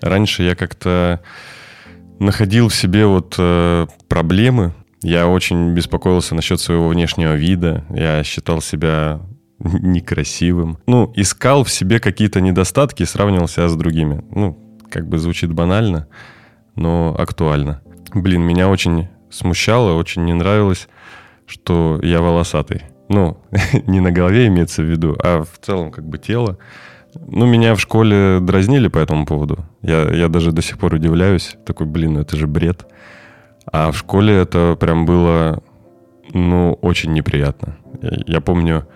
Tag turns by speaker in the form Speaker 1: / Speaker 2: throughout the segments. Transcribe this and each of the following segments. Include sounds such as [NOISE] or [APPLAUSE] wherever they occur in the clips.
Speaker 1: Раньше я как-то находил в себе вот э, проблемы. Я очень беспокоился насчет своего внешнего вида. Я считал себя некрасивым. Ну, искал в себе какие-то недостатки и сравнивал себя с другими. Ну, как бы звучит банально, но актуально. Блин, меня очень смущало, очень не нравилось, что я волосатый. Ну, [LAUGHS] не на голове имеется в виду, а в целом как бы тело. Ну, меня в школе дразнили по этому поводу. Я, я даже до сих пор удивляюсь. Такой, блин, ну это же бред. А в школе это прям было, ну, очень неприятно. Я, я помню,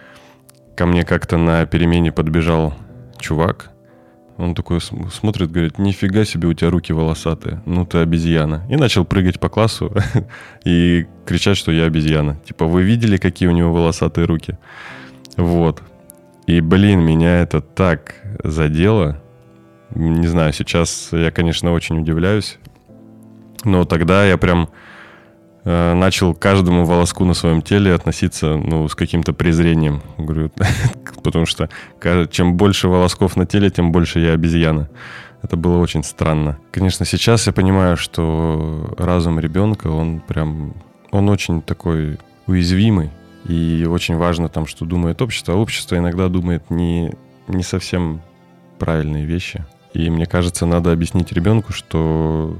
Speaker 1: ко мне как-то на перемене подбежал чувак. Он такой смотрит, говорит, нифига себе у тебя руки волосатые, ну ты обезьяна. И начал прыгать по классу [LAUGHS] и кричать, что я обезьяна. Типа, вы видели, какие у него волосатые руки? Вот. И, блин, меня это так задело. Не знаю, сейчас я, конечно, очень удивляюсь. Но тогда я прям начал к каждому волоску на своем теле относиться, ну, с каким-то презрением. Говорю, [LAUGHS] потому что чем больше волосков на теле, тем больше я обезьяна. Это было очень странно. Конечно, сейчас я понимаю, что разум ребенка, он прям, он очень такой уязвимый. И очень важно там, что думает общество. А общество иногда думает не, не совсем правильные вещи. И мне кажется, надо объяснить ребенку, что,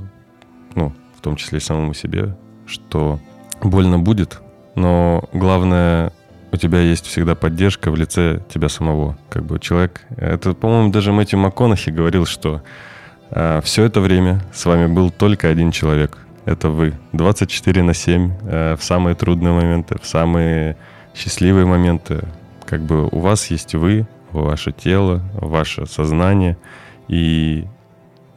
Speaker 1: ну, в том числе и самому себе, что больно будет, но главное, у тебя есть всегда поддержка в лице тебя самого. Как бы человек... Это, по-моему, даже Мэтью МакКонахи говорил, что э, все это время с вами был только один человек это вы. 24 на 7 э, в самые трудные моменты, в самые счастливые моменты. Как бы у вас есть вы, ваше тело, ваше сознание, и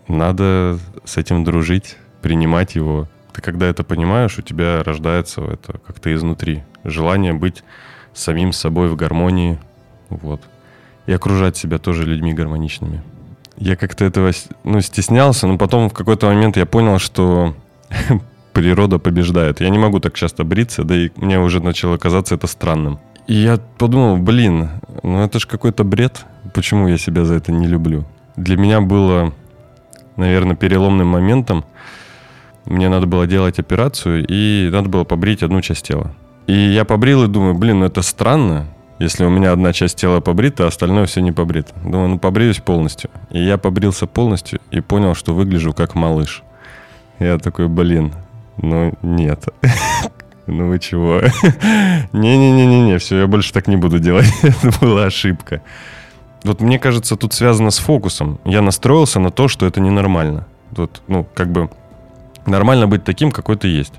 Speaker 1: надо с этим дружить, принимать его. Ты когда это понимаешь, у тебя рождается это как-то изнутри. Желание быть самим собой в гармонии. Вот. И окружать себя тоже людьми гармоничными. Я как-то этого ну, стеснялся, но потом в какой-то момент я понял, что [LAUGHS] природа побеждает. Я не могу так часто бриться, да и мне уже начало казаться это странным. И я подумал, блин, ну это же какой-то бред. Почему я себя за это не люблю? Для меня было, наверное, переломным моментом. Мне надо было делать операцию, и надо было побрить одну часть тела. И я побрил и думаю, блин, ну это странно, если у меня одна часть тела побрита, а остальное все не побрито. Думаю, ну побреюсь полностью. И я побрился полностью и понял, что выгляжу как малыш. Я такой, блин, ну нет. [LAUGHS] Ну вы чего? [LAUGHS] Не-не-не-не-не, все, я больше так не буду делать. [LAUGHS] Это была ошибка. Вот мне кажется, тут связано с фокусом. Я настроился на то, что это ненормально. Вот, ну, как бы нормально быть таким, какой ты есть.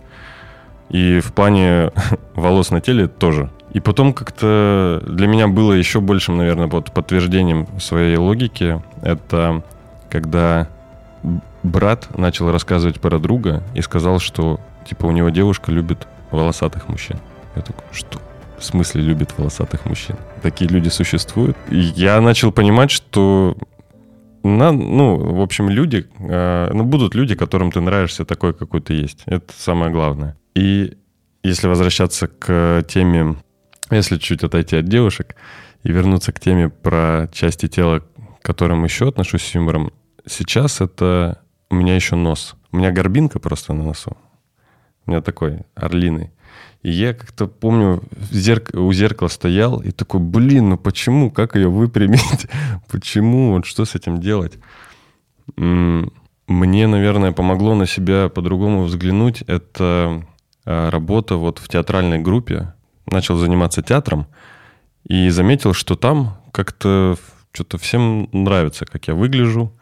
Speaker 1: И в плане [LAUGHS] волос на теле тоже. И потом как-то для меня было еще большим, наверное, вот подтверждением своей логики. Это когда брат начал рассказывать про друга и сказал, что типа у него девушка любит волосатых мужчин. Я такой, что? В смысле любит волосатых мужчин? Такие люди существуют? И я начал понимать, что на, ну, в общем, люди, э, ну, будут люди, которым ты нравишься такой, какой ты есть. Это самое главное. И если возвращаться к теме, если чуть отойти от девушек и вернуться к теме про части тела, к которым еще отношусь с юмором, сейчас это у меня еще нос. У меня горбинка просто на носу. У меня такой орлиный. И я как-то помню, зерк... у зеркала стоял и такой, блин, ну почему, как ее выпрямить? [LAUGHS] почему, вот что с этим делать? Мне, наверное, помогло на себя по-другому взглянуть. Это а, работа вот в театральной группе. Начал заниматься театром и заметил, что там как-то что-то всем нравится, как я выгляжу,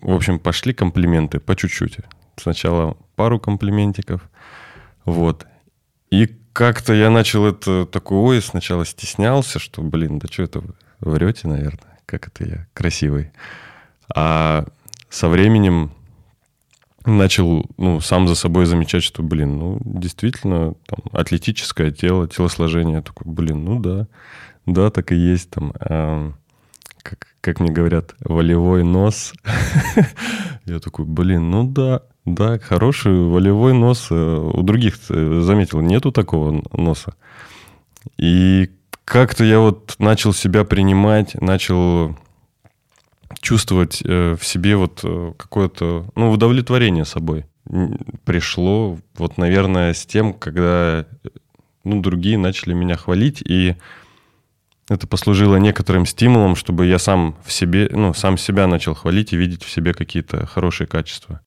Speaker 1: в общем, пошли комплименты по чуть-чуть. Сначала пару комплиментиков. Вот. И как-то я начал это такой, ой, сначала стеснялся, что, блин, да что это вы врете, наверное, как это я красивый. А со временем начал, ну, сам за собой замечать, что, блин, ну, действительно, там, атлетическое тело, телосложение, такой, блин, ну да, да, так и есть там. А, как, как мне говорят, волевой нос. [LAUGHS] Я такой, блин, ну да, да, хороший волевой нос. Э, у других, э, заметил, нету такого носа. И как-то я вот начал себя принимать, начал чувствовать э, в себе вот какое-то, ну, удовлетворение собой. Пришло вот, наверное, с тем, когда, ну, другие начали меня хвалить, и это послужило некоторым стимулом, чтобы я сам в себе, ну, сам себя начал хвалить и видеть в себе какие-то хорошие качества.